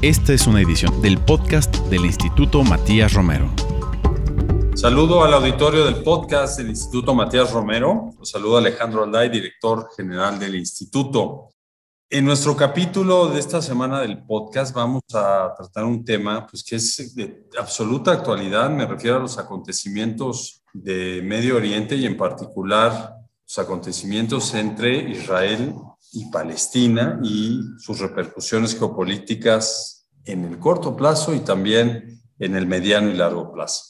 Esta es una edición del podcast del Instituto Matías Romero. Saludo al auditorio del podcast del Instituto Matías Romero. Los saludo Alejandro Alday, director general del instituto. En nuestro capítulo de esta semana del podcast vamos a tratar un tema pues, que es de absoluta actualidad. Me refiero a los acontecimientos de Medio Oriente y en particular los acontecimientos entre Israel y Palestina y sus repercusiones geopolíticas en el corto plazo y también en el mediano y largo plazo.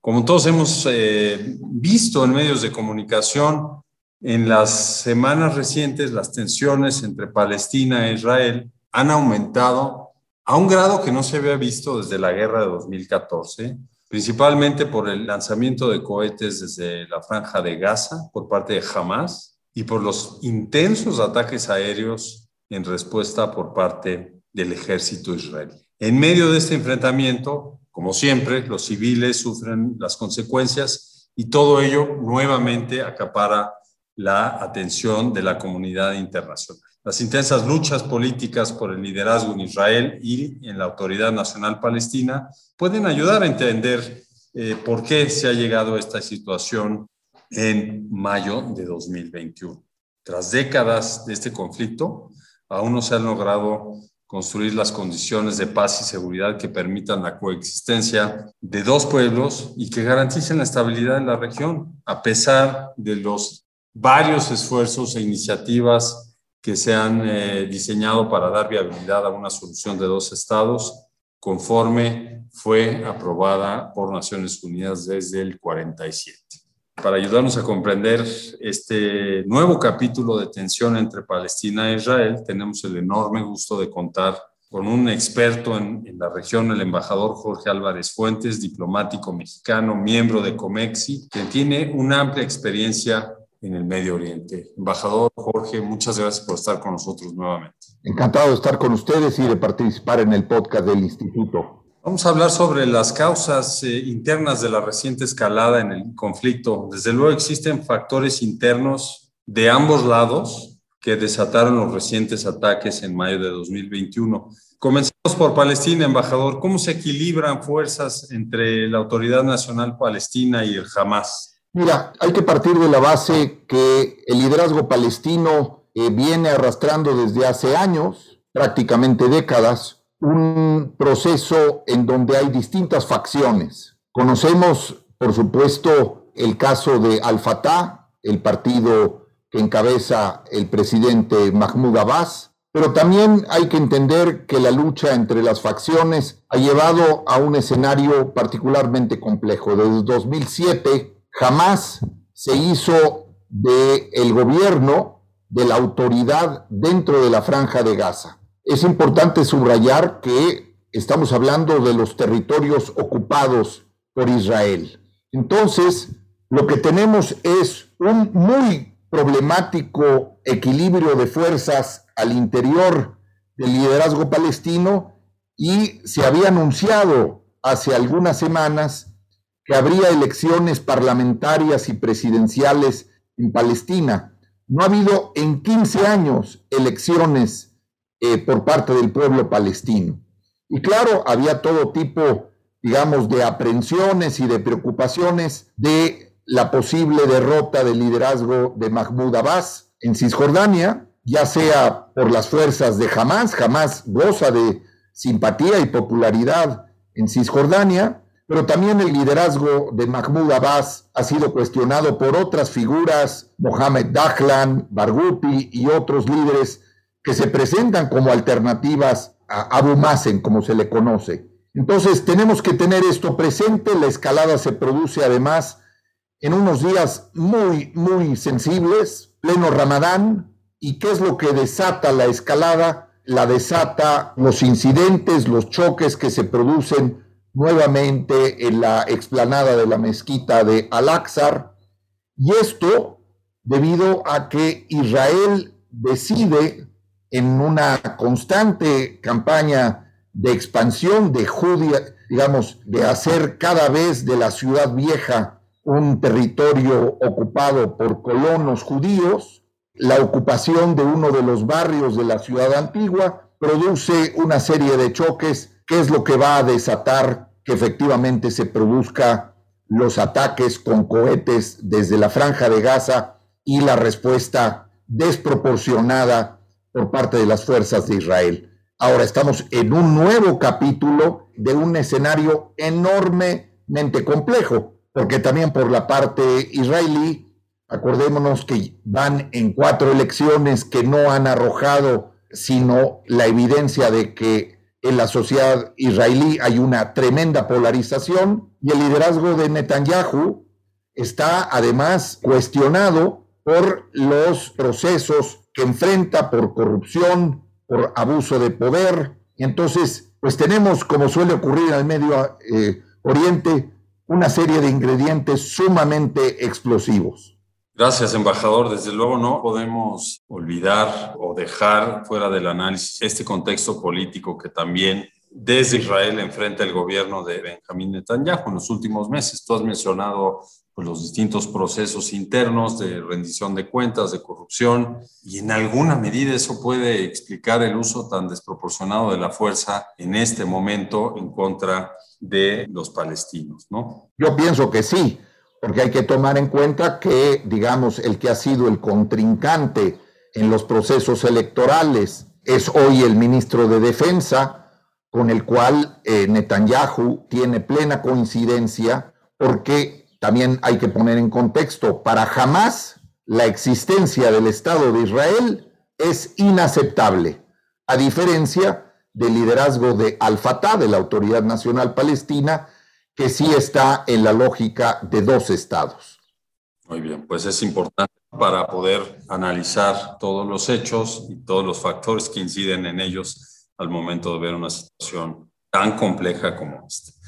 Como todos hemos eh, visto en medios de comunicación, en las semanas recientes las tensiones entre Palestina e Israel han aumentado a un grado que no se había visto desde la guerra de 2014, principalmente por el lanzamiento de cohetes desde la franja de Gaza por parte de Hamas y por los intensos ataques aéreos en respuesta por parte del ejército israelí. En medio de este enfrentamiento, como siempre, los civiles sufren las consecuencias y todo ello nuevamente acapara la atención de la comunidad internacional. Las intensas luchas políticas por el liderazgo en Israel y en la Autoridad Nacional Palestina pueden ayudar a entender eh, por qué se ha llegado a esta situación en mayo de 2021. Tras décadas de este conflicto, aún no se han logrado construir las condiciones de paz y seguridad que permitan la coexistencia de dos pueblos y que garanticen la estabilidad en la región, a pesar de los varios esfuerzos e iniciativas que se han eh, diseñado para dar viabilidad a una solución de dos estados, conforme fue aprobada por Naciones Unidas desde el 47 para ayudarnos a comprender este nuevo capítulo de tensión entre Palestina e Israel, tenemos el enorme gusto de contar con un experto en, la región, el embajador Jorge Álvarez Fuentes, diplomático mexicano, miembro de COMEXI, que tiene una amplia experiencia en el Medio Oriente. Embajador Jorge, muchas gracias por estar con nosotros nuevamente. Encantado de estar con ustedes y de participar en el podcast del Instituto. Vamos a hablar sobre las causas eh, internas de la reciente escalada en el conflicto. Desde luego existen factores internos de ambos lados que desataron los recientes ataques en mayo de 2021. Comenzamos por Palestina, embajador. ¿Cómo se equilibran fuerzas entre la Autoridad Nacional Palestina y el Hamas? Mira, hay que partir de la base que el liderazgo palestino eh, viene arrastrando desde hace años, prácticamente décadas, un proceso en donde hay distintas facciones. Conocemos, por supuesto, el caso de Al-Fatah, el partido que encabeza el presidente Mahmoud Abbas, pero también hay que entender que la lucha entre las facciones ha llevado a un escenario particularmente complejo. Desde 2007 jamás se hizo del el gobierno, de la autoridad dentro de la franja de Gaza. Es importante subrayar que estamos hablando de los territorios ocupados por Israel. Entonces, lo que tenemos es un muy problemático equilibrio de fuerzas al interior del liderazgo palestino y se había anunciado hace algunas semanas que habría elecciones parlamentarias y presidenciales en Palestina. No ha habido en 15 años elecciones eh, por parte del pueblo palestino. Y claro, había todo tipo, digamos, de aprensiones y de preocupaciones de la posible derrota del liderazgo de Mahmoud Abbas en Cisjordania, ya sea por las fuerzas de Hamas, Hamas goza de simpatía y popularidad en Cisjordania, pero también el liderazgo de Mahmoud Abbas ha sido cuestionado por otras figuras, Mohamed Dahlan, Barghouti y otros líderes que se presentan como alternativas a Abu Mazen, como se le conoce. Entonces, tenemos que tener esto presente. La escalada se produce además en unos días muy, muy sensibles, pleno Ramadán. ¿Y qué es lo que desata la escalada? La desata los incidentes, los choques que se producen nuevamente en la explanada de la mezquita de Al-Aqsar. Y esto debido a que Israel decide en una constante campaña de expansión de Judía, digamos, de hacer cada vez de la ciudad vieja un territorio ocupado por colonos judíos, la ocupación de uno de los barrios de la ciudad antigua, produce una serie de choques. ¿Qué es lo que va a desatar que efectivamente se produzca los ataques con cohetes desde la franja de Gaza y la respuesta desproporcionada por parte de las fuerzas de Israel? Ahora estamos en un nuevo capítulo de un escenario enormemente complejo, porque también por la parte israelí, acordémonos que van en cuatro elecciones que no han arrojado sino la evidencia de que en la sociedad israelí hay una tremenda polarización y el liderazgo de Netanyahu está además cuestionado por los procesos que enfrenta por corrupción, por abuso de poder. Entonces, pues tenemos, como suele ocurrir en el Medio eh, Oriente, una serie de ingredientes sumamente explosivos. Gracias, embajador. Desde luego no podemos olvidar o dejar fuera del análisis este contexto político que también desde Israel enfrenta el gobierno de Benjamín Netanyahu en los últimos meses. Tú has mencionado pues, los distintos procesos internos de rendición de cuentas, de corrupción, y en alguna medida eso puede explicar el uso tan desproporcionado de la fuerza en este momento en contra de los palestinos, ¿no? Yo pienso que sí, porque hay que tomar en cuenta que, digamos, el que ha sido el contrincante en los procesos electorales es hoy el ministro de Defensa, con el cual eh, Netanyahu tiene plena coincidencia, porque también hay que poner en contexto, para jamás la existencia del Estado de Israel es inaceptable, a diferencia del liderazgo de Al-Fatah, de la Autoridad Nacional Palestina, que sí está en la lógica de dos estados. Muy bien, pues es importante para poder analizar todos los hechos y todos los factores que inciden en ellos al momento de ver una situación tan compleja como esta.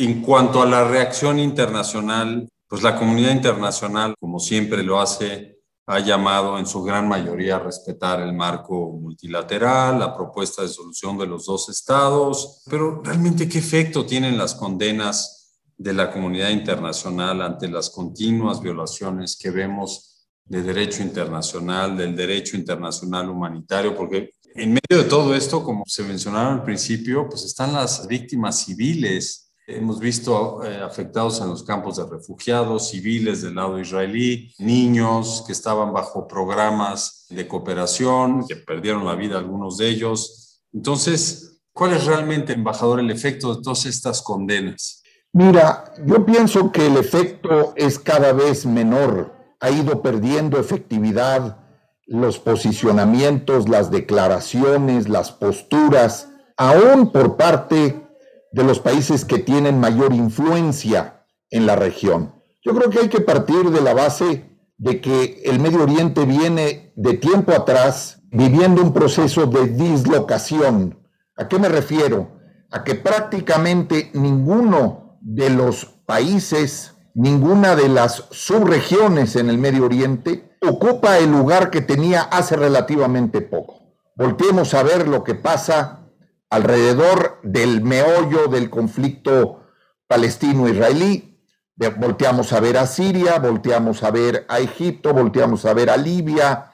En cuanto a la reacción internacional, pues la comunidad internacional, como siempre lo hace, ha llamado en su gran mayoría a respetar el marco multilateral, la propuesta de solución de los dos estados, pero realmente qué efecto tienen las condenas de la comunidad internacional ante las continuas violaciones que vemos de derecho internacional, del derecho internacional humanitario, porque en medio de todo esto, como se mencionaron al principio, pues están las víctimas civiles Hemos visto eh, afectados en los campos de refugiados, civiles del lado israelí, niños que estaban bajo programas de cooperación, que perdieron la vida algunos de ellos. Entonces, ¿cuál es realmente, embajador, el efecto de todas estas condenas? Mira, yo pienso que el efecto es cada vez menor. Ha ido perdiendo efectividad los posicionamientos, las declaraciones, las posturas, aún por parte de los países que tienen mayor influencia en la región. Yo creo que hay que partir de la base de que el Medio Oriente viene de tiempo atrás viviendo un proceso de dislocación. ¿A qué me refiero? A que prácticamente ninguno de los países, ninguna de las subregiones en el Medio Oriente ocupa el lugar que tenía hace relativamente poco. Volteemos a ver lo que pasa alrededor del meollo del conflicto palestino-israelí. Volteamos a ver a Siria, volteamos a ver a Egipto, volteamos a ver a Libia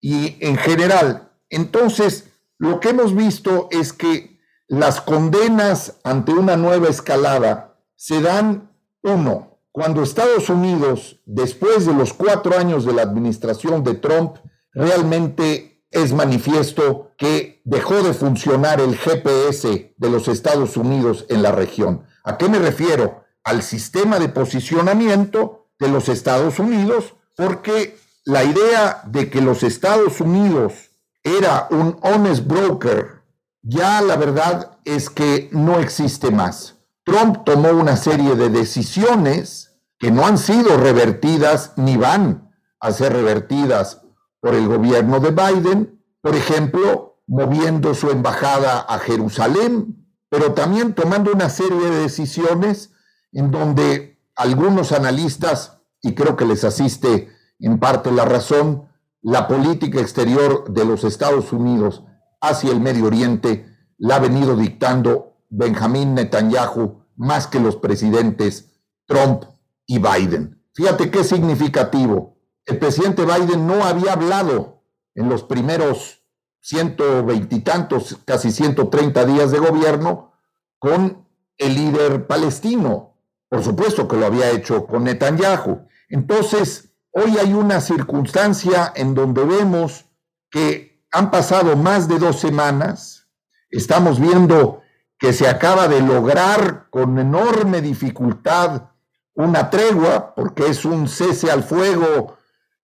y en general. Entonces, lo que hemos visto es que las condenas ante una nueva escalada se dan, uno, cuando Estados Unidos, después de los cuatro años de la administración de Trump, realmente es manifiesto que dejó de funcionar el GPS de los Estados Unidos en la región. ¿A qué me refiero? Al sistema de posicionamiento de los Estados Unidos, porque la idea de que los Estados Unidos era un honest broker, ya la verdad es que no existe más. Trump tomó una serie de decisiones que no han sido revertidas ni van a ser revertidas por el gobierno de Biden, por ejemplo, moviendo su embajada a Jerusalén, pero también tomando una serie de decisiones en donde algunos analistas, y creo que les asiste en parte la razón, la política exterior de los Estados Unidos hacia el Medio Oriente la ha venido dictando Benjamín Netanyahu más que los presidentes Trump y Biden. Fíjate qué significativo el presidente Biden no había hablado en los primeros ciento veintitantos, casi ciento treinta días de gobierno con el líder palestino. Por supuesto que lo había hecho con Netanyahu. Entonces, hoy hay una circunstancia en donde vemos que han pasado más de dos semanas, estamos viendo que se acaba de lograr con enorme dificultad una tregua, porque es un cese al fuego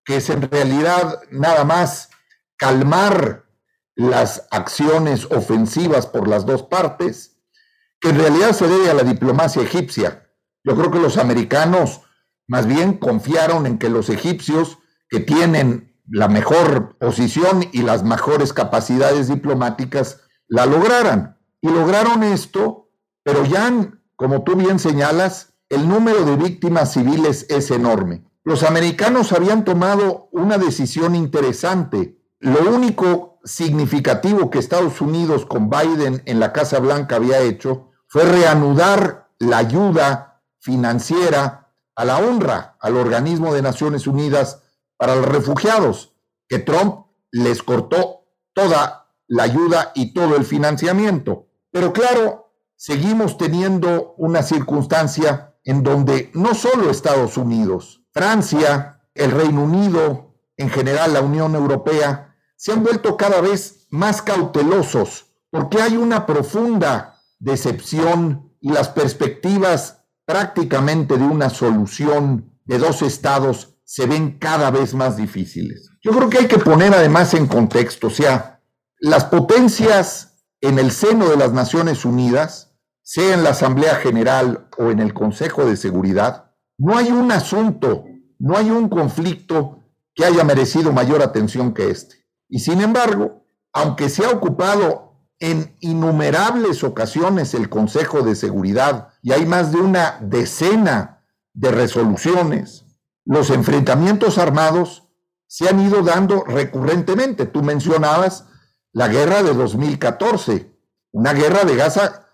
que es en realidad nada más calmar las acciones ofensivas por las dos partes, que en realidad se debe a la diplomacia egipcia. Yo creo que los americanos más bien confiaron en que los egipcios, que tienen la mejor posición y las mejores capacidades diplomáticas, la lograran. Y lograron esto, pero ya, como tú bien señalas, el número de víctimas civiles es enorme. Los americanos habían tomado una decisión interesante. Lo único significativo que Estados Unidos con Biden en la Casa Blanca había hecho fue reanudar la ayuda financiera a la honra al organismo de Naciones Unidas para los refugiados, que Trump les cortó toda la ayuda y todo el financiamiento. Pero claro, seguimos teniendo una circunstancia en donde no solo Estados Unidos, Francia, el Reino Unido, en general la Unión Europea, se han vuelto cada vez más cautelosos porque hay una profunda decepción y las perspectivas prácticamente de una solución de dos estados se ven cada vez más difíciles. Yo creo que hay que poner además en contexto, o sea, las potencias en el seno de las Naciones Unidas, sea en la Asamblea General o en el Consejo de Seguridad, no hay un asunto, no hay un conflicto que haya merecido mayor atención que este. Y sin embargo, aunque se ha ocupado en innumerables ocasiones el Consejo de Seguridad y hay más de una decena de resoluciones, los enfrentamientos armados se han ido dando recurrentemente. Tú mencionabas la guerra de 2014, una guerra de Gaza,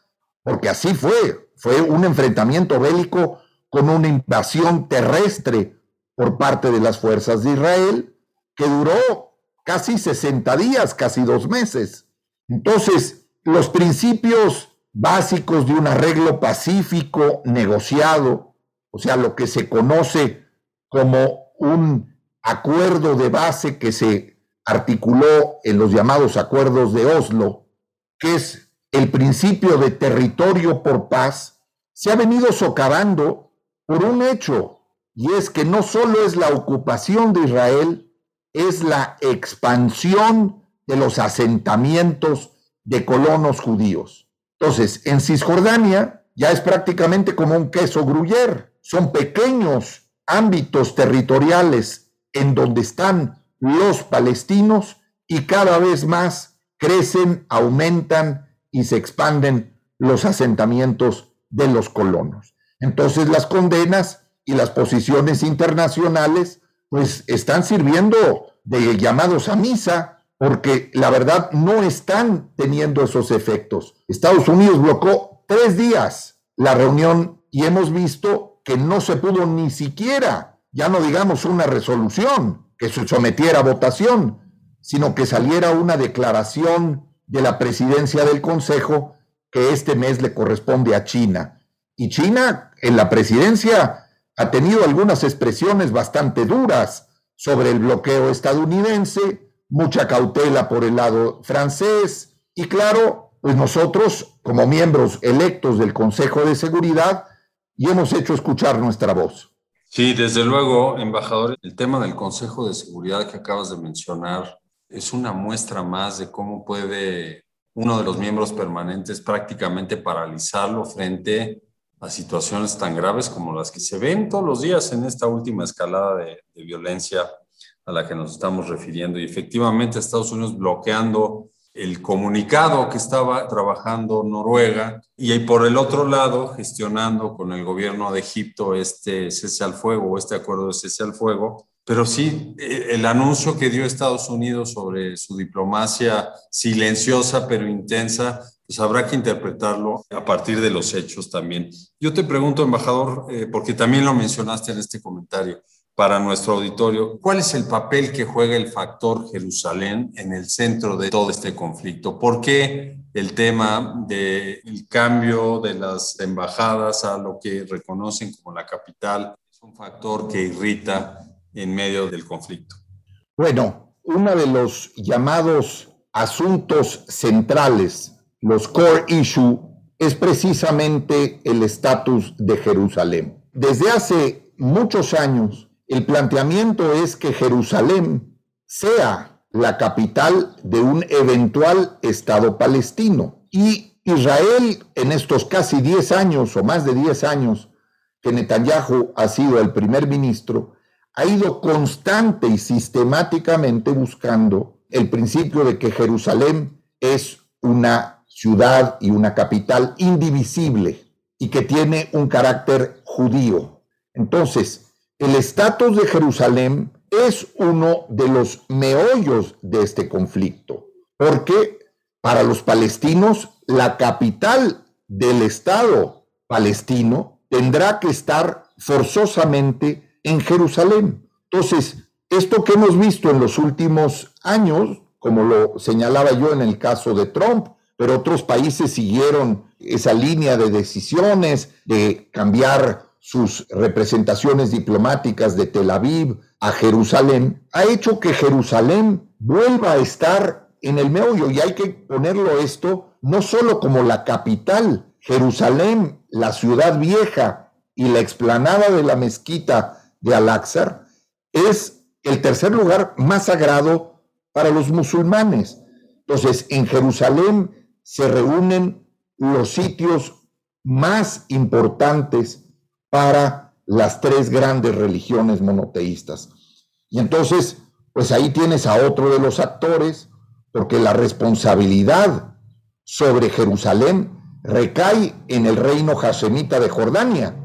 porque así fue, fue un enfrentamiento bélico con una invasión terrestre por parte de las fuerzas de Israel que duró casi 60 días, casi dos meses. Entonces, los principios básicos de un arreglo pacífico negociado, o sea, lo que se conoce como un acuerdo de base que se articuló en los llamados acuerdos de Oslo, que es el principio de territorio por paz, se ha venido socavando por un hecho, y es que no solo es la ocupación de Israel, es la expansión de los asentamientos de colonos judíos. Entonces, en Cisjordania ya es prácticamente como un queso gruyer. Son pequeños ámbitos territoriales en donde están los palestinos y cada vez más crecen, aumentan y se expanden los asentamientos de los colonos. Entonces las condenas y las posiciones internacionales pues están sirviendo de llamados a misa porque la verdad no están teniendo esos efectos. Estados Unidos bloqueó tres días la reunión y hemos visto que no se pudo ni siquiera, ya no digamos una resolución que se sometiera a votación, sino que saliera una declaración de la presidencia del Consejo que este mes le corresponde a China. Y China en la presidencia ha tenido algunas expresiones bastante duras sobre el bloqueo estadounidense, mucha cautela por el lado francés y claro, pues nosotros como miembros electos del Consejo de Seguridad y hemos hecho escuchar nuestra voz. Sí, desde luego, embajador, el tema del Consejo de Seguridad que acabas de mencionar es una muestra más de cómo puede uno de los miembros permanentes prácticamente paralizarlo frente a situaciones tan graves como las que se ven todos los días en esta última escalada de, violencia a la que nos estamos refiriendo. Y efectivamente Estados Unidos bloqueando el comunicado que estaba trabajando Noruega y por el otro lado gestionando con el gobierno de Egipto este cese al fuego o este acuerdo de cese al fuego. Pero sí, e, el anuncio que dio Estados Unidos sobre su diplomacia silenciosa pero intensa pues habrá que interpretarlo a partir de los hechos también. Yo te pregunto, embajador, eh, porque también lo mencionaste en este comentario, para nuestro auditorio, ¿cuál es el papel que juega el factor Jerusalén en el centro de todo este conflicto? ¿Por qué el tema del cambio de las embajadas a lo que reconocen como la capital es un factor que irrita en medio del conflicto? Bueno, uno de los llamados asuntos centrales, los core issue, es precisamente el estatus de Jerusalén. Desde hace muchos años, el planteamiento es que Jerusalén sea la capital de un eventual Estado palestino. Y Israel en estos casi 10 años o más de 10 años que Netanyahu ha sido el primer ministro, ha ido constante y sistemáticamente buscando el principio de que Jerusalén es una ciudad y una capital indivisible y que tiene un carácter judío. Entonces, el estatus de Jerusalén es uno de los meollos de este conflicto, porque para los palestinos la capital del Estado palestino tendrá que estar forzosamente en Jerusalén. Entonces, esto que hemos visto en los últimos años, como lo señalaba yo en el caso de Trump, pero otros países siguieron esa línea de decisiones de cambiar sus representaciones diplomáticas de Tel Aviv a Jerusalén, ha hecho que Jerusalén vuelva a estar en el meollo y hay que ponerlo esto no solo como la capital, Jerusalén, la ciudad vieja y la explanada de la mezquita de Al-Aqsa es el tercer lugar más sagrado para los musulmanes. Entonces, en Jerusalén se reúnen los sitios más importantes para las tres grandes religiones monoteístas. Y entonces, pues ahí tienes a otro de los actores, porque la responsabilidad sobre Jerusalén recae en el reino jasemita de Jordania.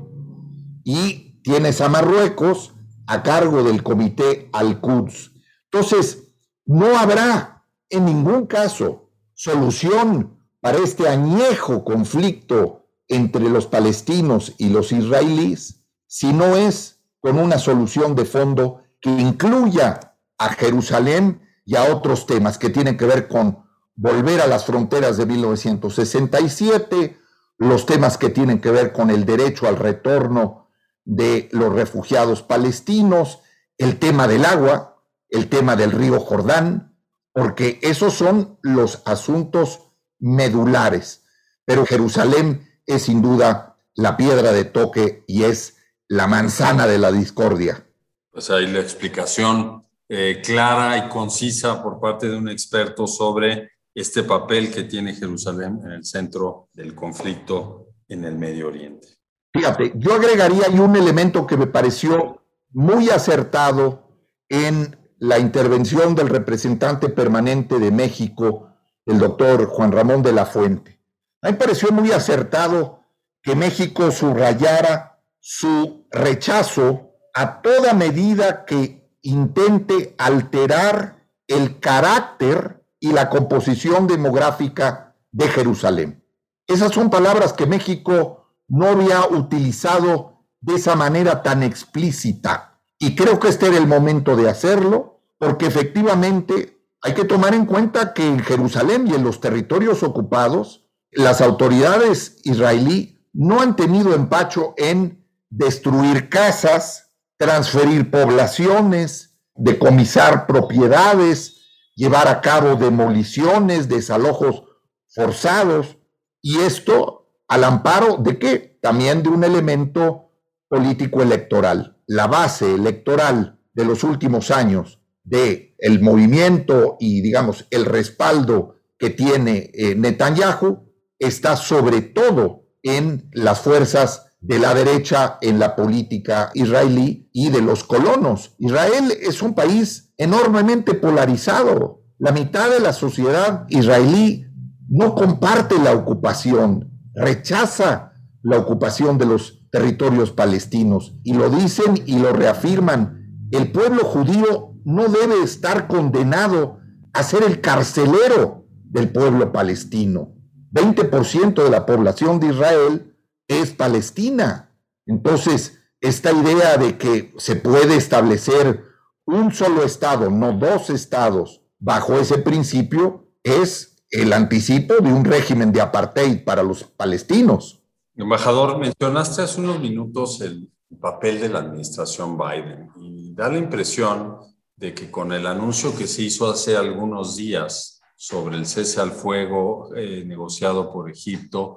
Y tienes a Marruecos a cargo del comité Al-Quds. Entonces, no habrá en ningún caso solución para este añejo conflicto entre los palestinos y los israelíes si no es con una solución de fondo que incluya a Jerusalén y a otros temas que tienen que ver con volver a las fronteras de 1967, los temas que tienen que ver con el derecho al retorno de los refugiados palestinos, el tema del agua, el tema del río Jordán, porque esos son los asuntos medulares. Pero Jerusalén es sin duda la piedra de toque y es la manzana de la discordia. Pues ahí la explicación eh, clara y concisa por parte de un experto sobre este papel que tiene Jerusalén en el centro del conflicto en el Medio Oriente. Fíjate, yo agregaría ahí un elemento que me pareció muy acertado en la intervención del representante permanente de México, el doctor Juan Ramón de la Fuente. A mí me pareció muy acertado que México subrayara su rechazo a toda medida que intente alterar el carácter y la composición demográfica de Jerusalén. Esas son palabras que México no había utilizado de esa manera tan explícita. Y creo que este era el momento de hacerlo, porque efectivamente hay que tomar en cuenta que en Jerusalén y en los territorios ocupados, las autoridades israelí no han tenido empacho en destruir casas, transferir poblaciones, decomisar propiedades, llevar a cabo demoliciones, desalojos forzados, y esto al amparo de qué? También de un elemento político electoral. La base electoral de los últimos años de el movimiento y digamos el respaldo que tiene eh, Netanyahu está sobre todo en las fuerzas de la derecha en la política israelí y de los colonos. Israel es un país enormemente polarizado. La mitad de la sociedad israelí no comparte la ocupación, rechaza la ocupación de los territorios palestinos y lo dicen y lo reafirman. El pueblo judío no debe estar condenado a ser el carcelero del pueblo palestino. 20% de la población de Israel es palestina. Entonces, esta idea de que se puede establecer un solo Estado, no dos estados, bajo ese principio, es el anticipo de un régimen de apartheid para los palestinos. Embajador, mencionaste hace unos minutos el papel de la administración Biden y da la impresión de que con el anuncio que se hizo hace algunos días sobre el cese al fuego eh, negociado por Egipto,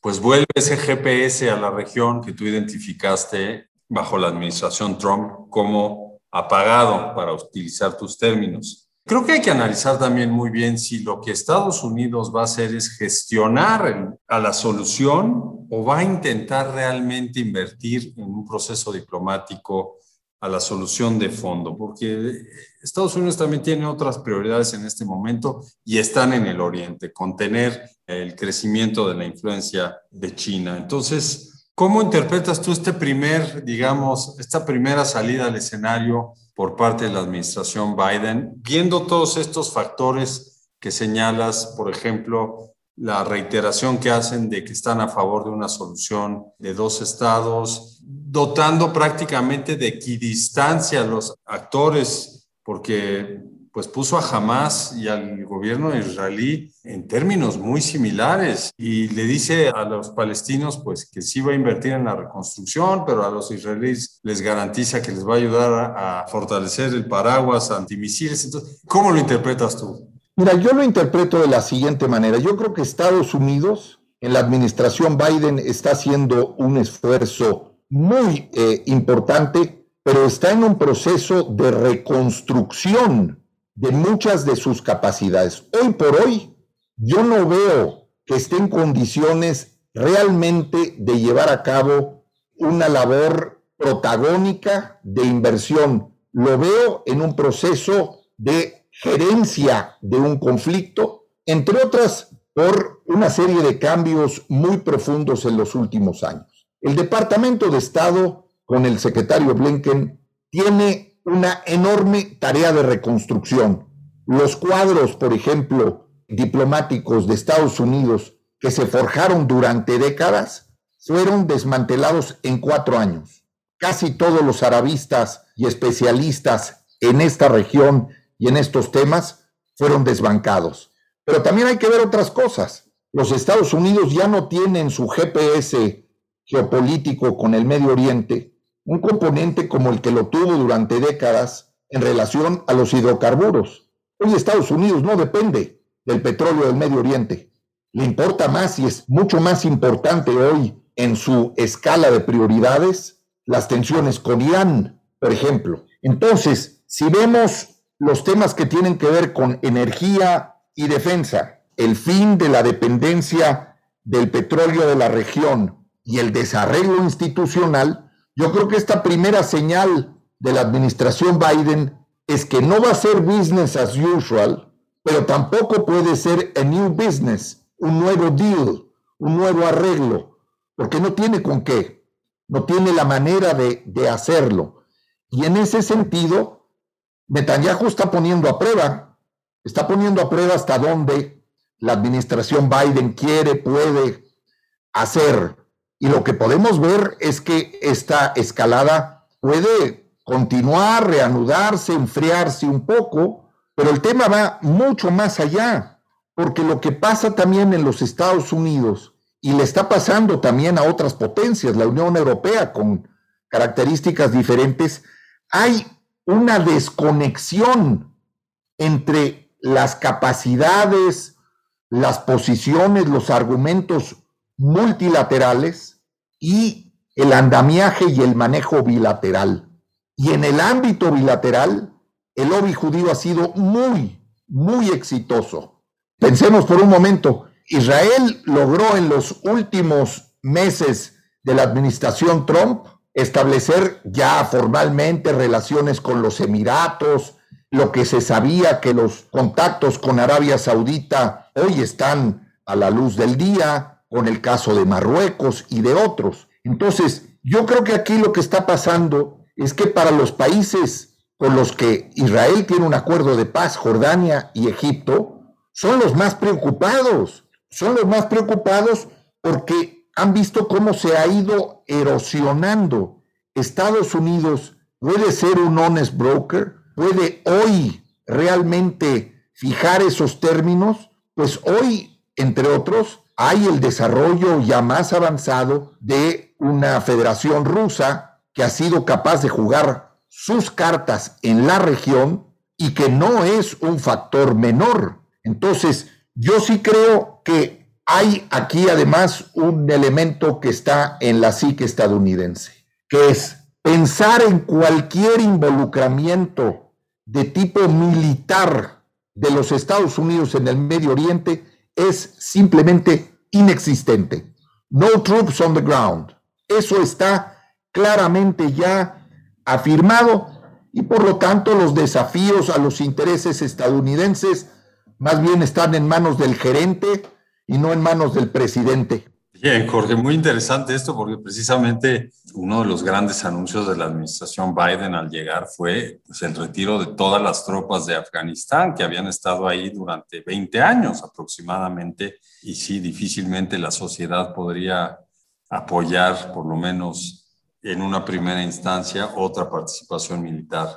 pues vuelve ese GPS a la región que tú identificaste bajo la administración Trump como apagado, para utilizar tus términos. Creo que hay que analizar también muy bien si lo que Estados Unidos va a hacer es gestionar a la solución o va a intentar realmente invertir en un proceso diplomático a la solución de fondo, porque Estados Unidos también tiene otras prioridades en este momento y están en el oriente, contener el crecimiento de la influencia de China. Entonces, ¿cómo interpretas tú este primer, digamos, esta primera salida al escenario por parte de la administración Biden, viendo todos estos factores que señalas, por ejemplo, la reiteración que hacen de que están a favor de una solución de dos estados, dotando prácticamente de equidistancia a los actores, porque pues puso a Hamas y al gobierno israelí en términos muy similares y le dice a los palestinos pues que sí va a invertir en la reconstrucción, pero a los israelíes les garantiza que les va a ayudar a, fortalecer el paraguas antimisiles. Entonces, ¿cómo lo interpretas tú? Mira, yo lo interpreto de la siguiente manera. Yo creo que Estados Unidos, en la administración Biden, está haciendo un esfuerzo muy eh, importante, pero está en un proceso de reconstrucción de muchas de sus capacidades. Hoy por hoy, yo no veo que esté en condiciones realmente de llevar a cabo una labor protagónica de inversión. Lo veo en un proceso de gerencia de un conflicto, entre otras por una serie de cambios muy profundos en los últimos años. El Departamento de Estado, con el secretario Blinken, tiene una enorme tarea de reconstrucción. Los cuadros, por ejemplo, diplomáticos de Estados Unidos que se forjaron durante décadas, fueron desmantelados en cuatro años. Casi todos los arabistas y especialistas en esta región y en estos temas fueron desbancados. Pero también hay que ver otras cosas. Los Estados Unidos ya no tienen su GPS geopolítico con el Medio Oriente, un componente como el que lo tuvo durante décadas en relación a los hidrocarburos. Hoy Estados Unidos no depende del petróleo del Medio Oriente. Le importa más y es mucho más importante hoy en su escala de prioridades las tensiones con Irán, por ejemplo. Entonces, si vemos los temas que tienen que ver con energía y defensa, el fin de la dependencia del petróleo de la región y el desarrollo institucional, yo creo que esta primera señal de la administración Biden es que no va a ser business as usual, pero tampoco puede ser a new business, un nuevo deal, un nuevo arreglo, porque no tiene con qué, no tiene la manera de, de hacerlo. Y en ese sentido, Netanyahu está poniendo a prueba, está poniendo a prueba hasta dónde la administración Biden quiere, puede hacer. Y lo que podemos ver es que esta escalada puede continuar, reanudarse, enfriarse un poco, pero el tema va mucho más allá, porque lo que pasa también en los Estados Unidos y le está pasando también a otras potencias, la Unión Europea con características diferentes, hay una desconexión entre las capacidades, las posiciones, los argumentos multilaterales y el andamiaje y el manejo bilateral. Y en el ámbito bilateral, el lobby judío ha sido muy, muy exitoso. Pensemos por un momento, Israel logró en los últimos meses de la administración Trump establecer ya formalmente relaciones con los Emiratos, lo que se sabía que los contactos con Arabia Saudita hoy están a la luz del día, con el caso de Marruecos y de otros. Entonces, yo creo que aquí lo que está pasando es que para los países con los que Israel tiene un acuerdo de paz, Jordania y Egipto, son los más preocupados, son los más preocupados porque han visto cómo se ha ido erosionando Estados Unidos puede ser un honest broker, puede hoy realmente fijar esos términos, pues hoy, entre otros, hay el desarrollo ya más avanzado de una federación rusa que ha sido capaz de jugar sus cartas en la región y que no es un factor menor. Entonces, yo sí creo que hay aquí además un elemento que está en la psique estadounidense, que es pensar en cualquier involucramiento de tipo militar de los Estados Unidos en el Medio Oriente es simplemente inexistente. No troops on the ground. Eso está claramente ya afirmado y por lo tanto los desafíos a los intereses estadounidenses más bien están en manos del gerente y no en manos del presidente. Bien, Jorge, muy interesante esto porque precisamente uno de los grandes anuncios de la administración Biden al llegar fue pues, el retiro de todas las tropas de Afganistán que habían estado ahí durante 20 años aproximadamente y sí, difícilmente la sociedad podría apoyar por lo menos en una primera instancia otra participación militar.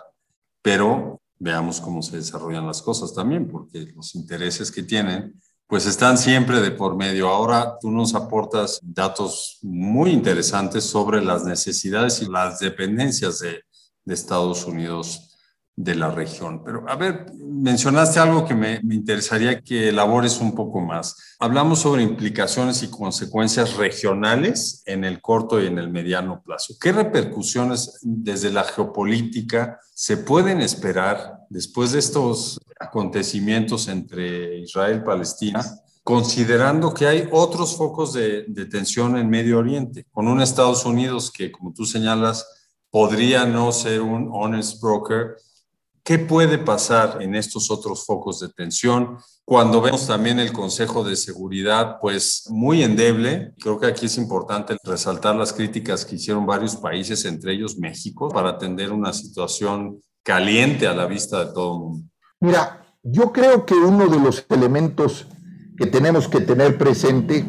Pero veamos cómo se desarrollan las cosas también, porque los intereses que tienen pues están siempre de por medio. Ahora tú nos aportas datos muy interesantes sobre las necesidades y las dependencias de, Estados Unidos de la región. Pero a ver, mencionaste algo que me, me, interesaría que elabores un poco más. Hablamos sobre implicaciones y consecuencias regionales en el corto y en el mediano plazo. ¿Qué repercusiones desde la geopolítica se pueden esperar después de estos acontecimientos entre Israel y Palestina, considerando que hay otros focos de, tensión en Medio Oriente, con un Estados Unidos que, como tú señalas, podría no ser un honest broker. ¿Qué puede pasar en estos otros focos de tensión? Cuando vemos también el Consejo de Seguridad, pues muy endeble, creo que aquí es importante resaltar las críticas que hicieron varios países, entre ellos México, para atender una situación caliente a la vista de todo el mundo. Mira, yo creo que uno de los elementos que tenemos que tener presente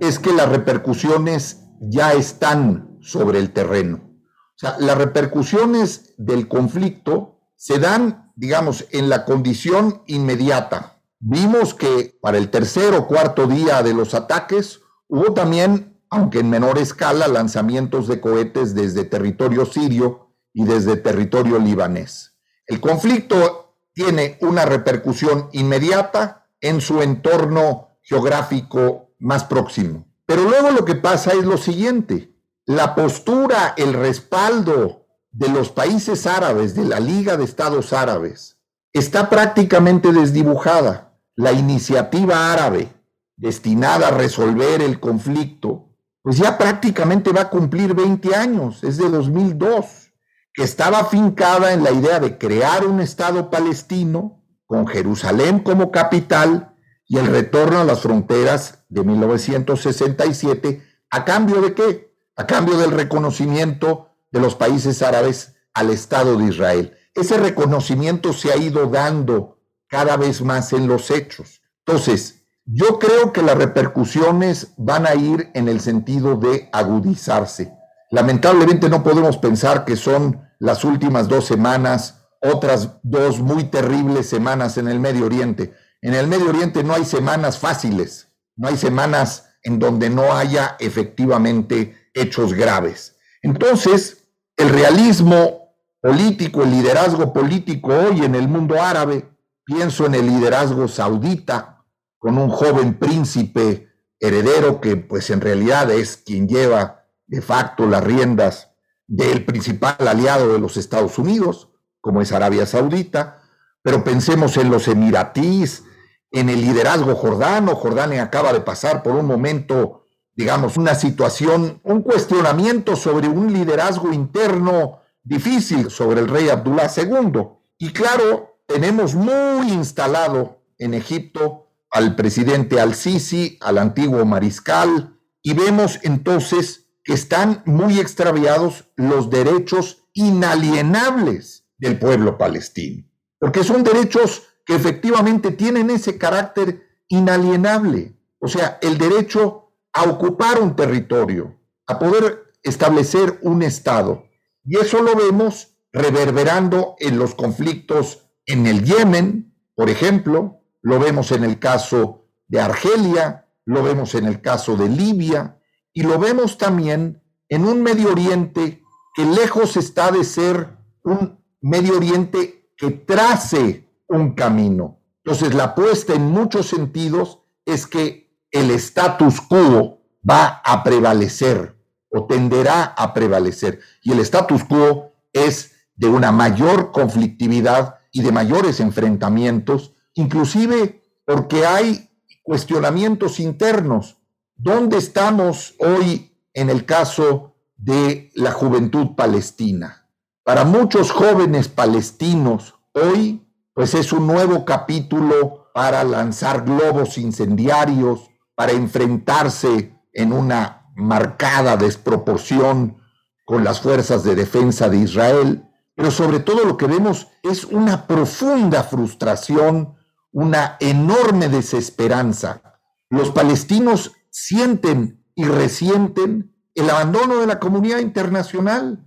es que las repercusiones ya están sobre el terreno. O sea, las repercusiones del conflicto se dan, digamos, en la condición inmediata. Vimos que para el tercer o cuarto día de los ataques hubo también, aunque en menor escala, lanzamientos de cohetes desde territorio sirio y desde territorio libanés. El conflicto tiene una repercusión inmediata en su entorno geográfico más próximo. Pero luego lo que pasa es lo siguiente, la postura, el respaldo de los países árabes, de la Liga de Estados Árabes, está prácticamente desdibujada. La iniciativa árabe destinada a resolver el conflicto, pues ya prácticamente va a cumplir 20 años, es de 2002 que estaba afincada en la idea de crear un Estado palestino con Jerusalén como capital y el retorno a las fronteras de 1967, ¿a cambio de qué? A cambio del reconocimiento de los países árabes al Estado de Israel. Ese reconocimiento se ha ido dando cada vez más en los hechos. Entonces, yo creo que las repercusiones van a ir en el sentido de agudizarse. Lamentablemente no podemos pensar que son las últimas dos semanas, otras dos muy terribles semanas en el Medio Oriente. En el Medio Oriente no hay semanas fáciles, no hay semanas en donde no haya efectivamente hechos graves. Entonces, el realismo político, el liderazgo político hoy en el mundo árabe, pienso en el liderazgo saudita, con un joven príncipe heredero que pues en realidad es quien lleva de facto las riendas del principal aliado de los Estados Unidos, como es Arabia Saudita, pero pensemos en los emiratíes, en el liderazgo jordano. Jordania acaba de pasar por un momento, digamos, una situación, un cuestionamiento sobre un liderazgo interno difícil sobre el rey Abdullah II. Y claro, tenemos muy instalado en Egipto al presidente al-Sisi, al antiguo mariscal, y vemos entonces que están muy extraviados los derechos inalienables del pueblo palestino, porque son derechos que efectivamente tienen ese carácter inalienable, o sea, el derecho a ocupar un territorio, a poder establecer un Estado. Y eso lo vemos reverberando en los conflictos en el Yemen, por ejemplo, lo vemos en el caso de Argelia, lo vemos en el caso de Libia y lo vemos también en un Medio Oriente que lejos está de ser un Medio Oriente que trace un camino. Entonces, la apuesta en muchos sentidos es que el status quo va a prevalecer o tenderá a prevalecer. Y el status quo es de una mayor conflictividad y de mayores enfrentamientos, inclusive porque hay cuestionamientos internos. ¿Dónde estamos hoy en el caso de la juventud palestina? Para muchos jóvenes palestinos, hoy pues es un nuevo capítulo para lanzar globos incendiarios, para enfrentarse en una marcada desproporción con las fuerzas de defensa de Israel, pero sobre todo lo que vemos es una profunda frustración, una enorme desesperanza. Los palestinos sienten y resienten el abandono de la comunidad internacional.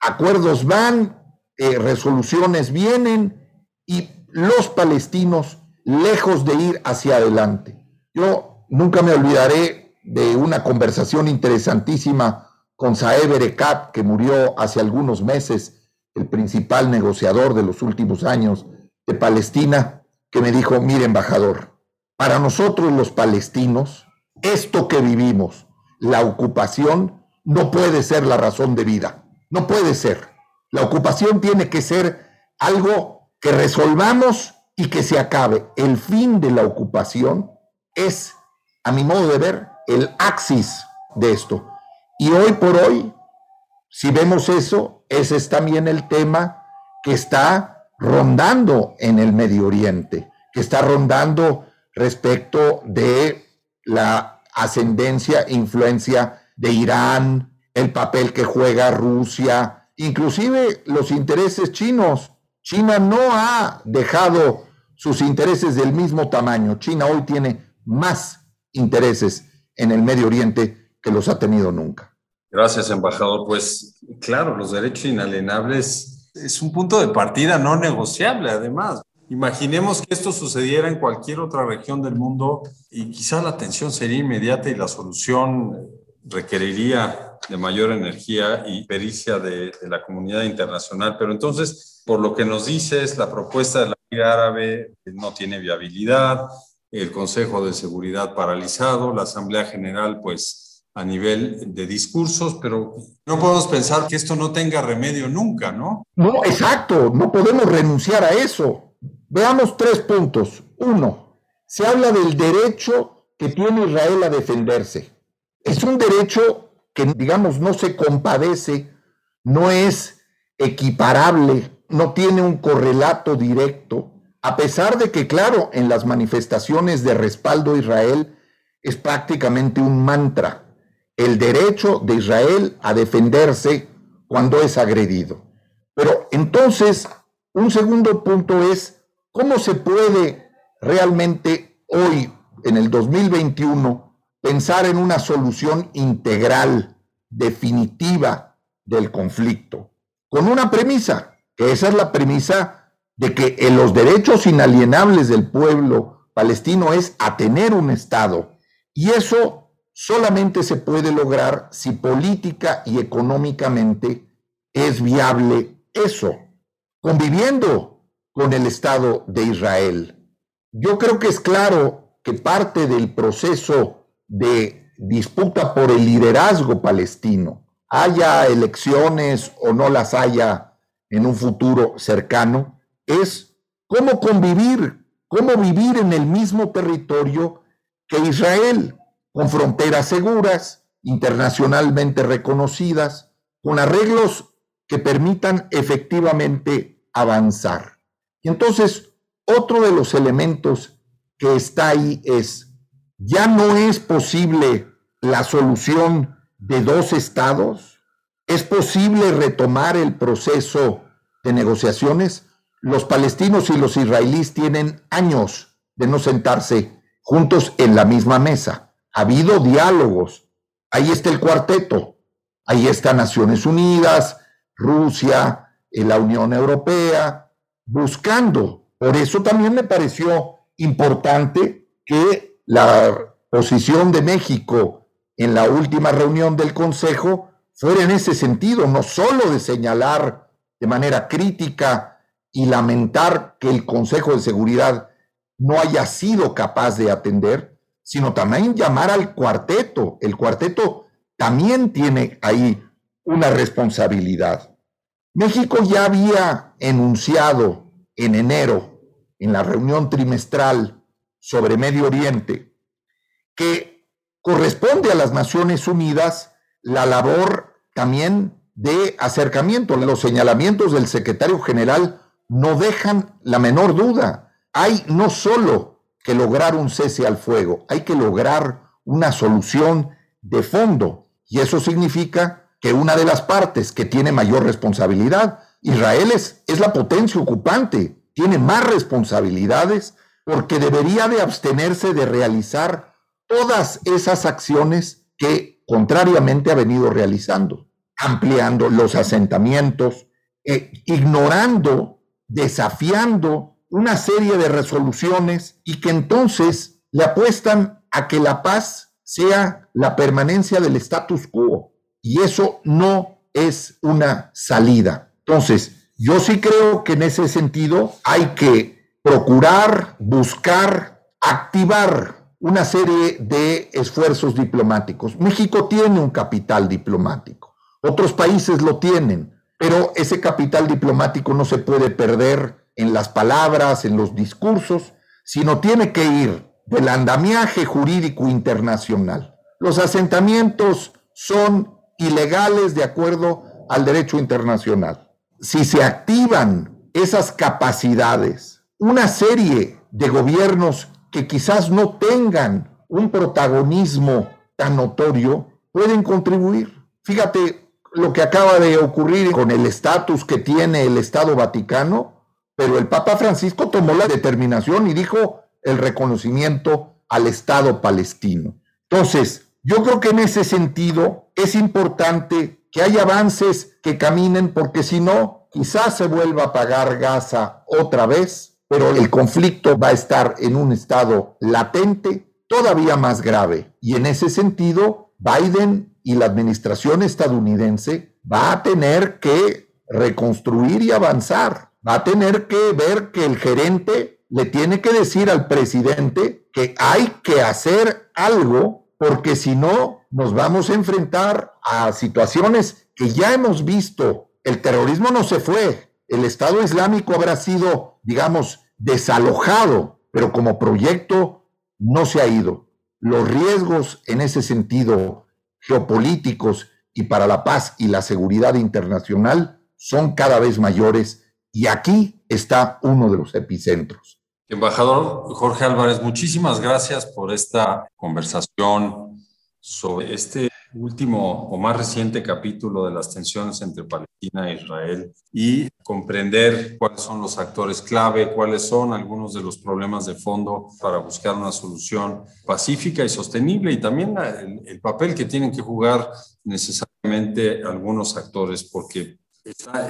Acuerdos van, eh, resoluciones vienen y los palestinos lejos de ir hacia adelante. Yo nunca me olvidaré de una conversación interesantísima con Saeb Erekat, que murió hace algunos meses el principal negociador de los últimos años de Palestina, que me dijo, mire embajador, para nosotros los palestinos, esto que vivimos, la ocupación, no puede ser la razón de vida, no puede ser. La ocupación tiene que ser algo que resolvamos y que se acabe. El fin de la ocupación es, a mi modo de ver, el axis de esto. Y hoy por hoy, si vemos eso, ese es también el tema que está rondando en el Medio Oriente, que está rondando respecto de la ascendencia, influencia de Irán, el papel que juega Rusia, inclusive los intereses chinos. China no ha dejado sus intereses del mismo tamaño. China hoy tiene más intereses en el Medio Oriente que los ha tenido nunca. Gracias, embajador. Pues claro, los derechos inalienables es un punto de partida no negociable, además. Imaginemos que esto sucediera en cualquier otra región del mundo y quizá la atención sería inmediata y la solución requeriría de mayor energía y pericia de, de la comunidad internacional. Pero entonces, por lo que nos dices, la propuesta de la Liga Árabe no tiene viabilidad, el Consejo de Seguridad paralizado, la Asamblea General, pues a nivel de discursos, pero no podemos pensar que esto no tenga remedio nunca, ¿no? No, exacto, no podemos renunciar a eso. Veamos tres puntos. Uno, se habla del derecho que tiene Israel a defenderse. Es un derecho que, digamos, no se compadece, no es equiparable, no tiene un correlato directo, a pesar de que, claro, en las manifestaciones de respaldo a Israel es prácticamente un mantra el derecho de Israel a defenderse cuando es agredido. Pero entonces, un segundo punto es, ¿cómo se puede realmente hoy, en el 2021, pensar en una solución integral, definitiva del conflicto? Con una premisa, que esa es la premisa de que en los derechos inalienables del pueblo palestino es a tener un Estado. Y eso solamente se puede lograr si política y económicamente es viable eso, conviviendo con el Estado de Israel. Yo creo que es claro que parte del proceso de disputa por el liderazgo palestino, haya elecciones o no las haya en un futuro cercano, es cómo convivir, cómo vivir en el mismo territorio que Israel con fronteras seguras, internacionalmente reconocidas, con arreglos que permitan efectivamente avanzar. Y entonces, otro de los elementos que está ahí es, ya no es posible la solución de dos estados, es posible retomar el proceso de negociaciones. Los palestinos y los israelíes tienen años de no sentarse juntos en la misma mesa ha habido diálogos. Ahí está el cuarteto. Ahí están Naciones Unidas, Rusia, eh, la Unión Europea, buscando. Por eso también me pareció importante que la posición de México en la última reunión del Consejo fuera en ese sentido, no solo de señalar de manera crítica y lamentar que el Consejo de Seguridad no haya sido capaz de atender, sino también llamar al cuarteto. El cuarteto también tiene ahí una responsabilidad. México ya había enunciado en enero, en la reunión trimestral sobre Medio Oriente, que corresponde a las Naciones Unidas la labor también de acercamiento. Los señalamientos del secretario general no dejan la menor duda. Hay no solo que lograr un cese al fuego, hay que lograr una solución de fondo. Y eso significa que una de las partes que tiene mayor responsabilidad, Israel es, es la potencia ocupante, tiene más responsabilidades porque debería de abstenerse de realizar todas esas acciones que contrariamente ha venido realizando, ampliando los asentamientos, eh, ignorando, desafiando una serie de resoluciones y que entonces le apuestan a que la paz sea la permanencia del status quo. Y eso no es una salida. Entonces, yo sí creo que en ese sentido hay que procurar, buscar, activar una serie de esfuerzos diplomáticos. México tiene un capital diplomático, otros países lo tienen, pero ese capital diplomático no se puede perder en las palabras, en los discursos, sino tiene que ir del andamiaje jurídico internacional. Los asentamientos son ilegales de acuerdo al derecho internacional. Si se activan esas capacidades, una serie de gobiernos que quizás no tengan un protagonismo tan notorio, pueden contribuir. Fíjate lo que acaba de ocurrir con el estatus que tiene el Estado Vaticano, pero el Papa Francisco tomó la determinación y dijo el reconocimiento al Estado palestino. Entonces, yo creo que en ese sentido es importante que haya avances que caminen, porque si no, quizás se vuelva a pagar Gaza otra vez, pero el conflicto va a estar en un estado latente todavía más grave. Y en ese sentido, Biden y la administración estadounidense va a tener que reconstruir y avanzar. Va a tener que ver que el gerente le tiene que decir al presidente que hay que hacer algo porque si no, nos vamos a enfrentar a situaciones que ya hemos visto. El terrorismo no se fue, el Estado Islámico habrá sido, digamos, desalojado, pero como proyecto no se ha ido. Los riesgos en ese sentido geopolíticos y para la paz y la seguridad internacional son cada vez mayores y aquí está uno de los epicentros. Embajador Jorge Álvarez, muchísimas gracias por esta conversación sobre este último o más reciente capítulo de las tensiones entre Palestina e Israel y comprender cuáles son los actores clave, cuáles son algunos de los problemas de fondo para buscar una solución pacífica y sostenible y también el, papel que tienen que jugar necesariamente algunos actores porque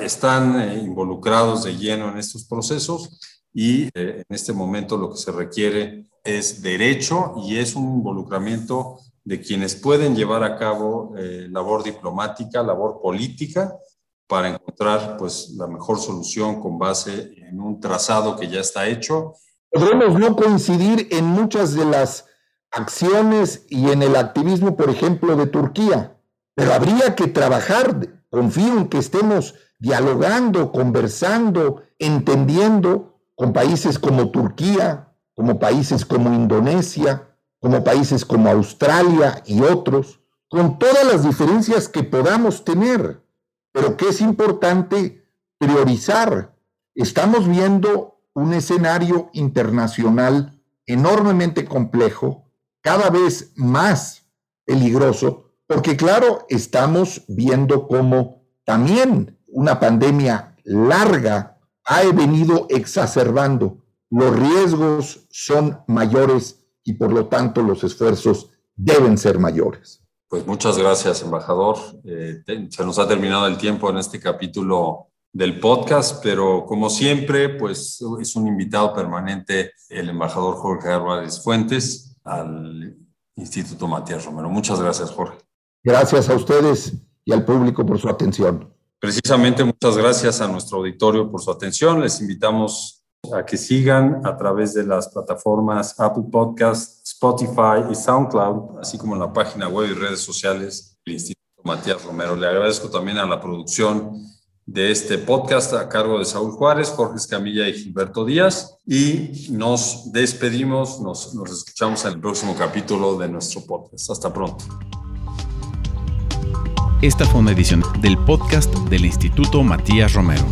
están eh, involucrados de lleno en estos procesos y eh, en este momento lo que se requiere es derecho y es un involucramiento de quienes pueden llevar a cabo eh, labor diplomática, labor política, para encontrar pues, la mejor solución con base en un trazado que ya está hecho. Podremos no coincidir en muchas de las acciones y en el activismo, por ejemplo, de Turquía, pero habría que trabajar, confío en que estemos dialogando, conversando, entendiendo con países como Turquía, como países como Indonesia, como países como Australia y otros, con todas las diferencias que podamos tener, pero que es importante priorizar. Estamos viendo un escenario internacional enormemente complejo, cada vez más peligroso, porque claro, estamos viendo cómo también una pandemia larga ha venido exacerbando. Los riesgos son mayores y por lo tanto los esfuerzos deben ser mayores. Pues muchas gracias, embajador. Eh, se nos ha terminado el tiempo en este capítulo del podcast, pero como siempre, pues es un invitado permanente el embajador Jorge Álvarez Fuentes al Instituto Matías Romero. Muchas gracias, Jorge. Gracias a ustedes y al público por su atención. Precisamente, muchas gracias a nuestro auditorio por su atención. Les invitamos a que sigan a través de las plataformas Apple Podcast, Spotify y SoundCloud, así como en la página web y redes sociales del Instituto Matías Romero. Le agradezco también a la producción de este podcast a cargo de Saúl Juárez, Jorge Escamilla y Gilberto Díaz. Y nos despedimos, nos, nos escuchamos en el próximo capítulo de nuestro podcast. Hasta pronto. Esta fue una edición del podcast del Instituto Matías Romero.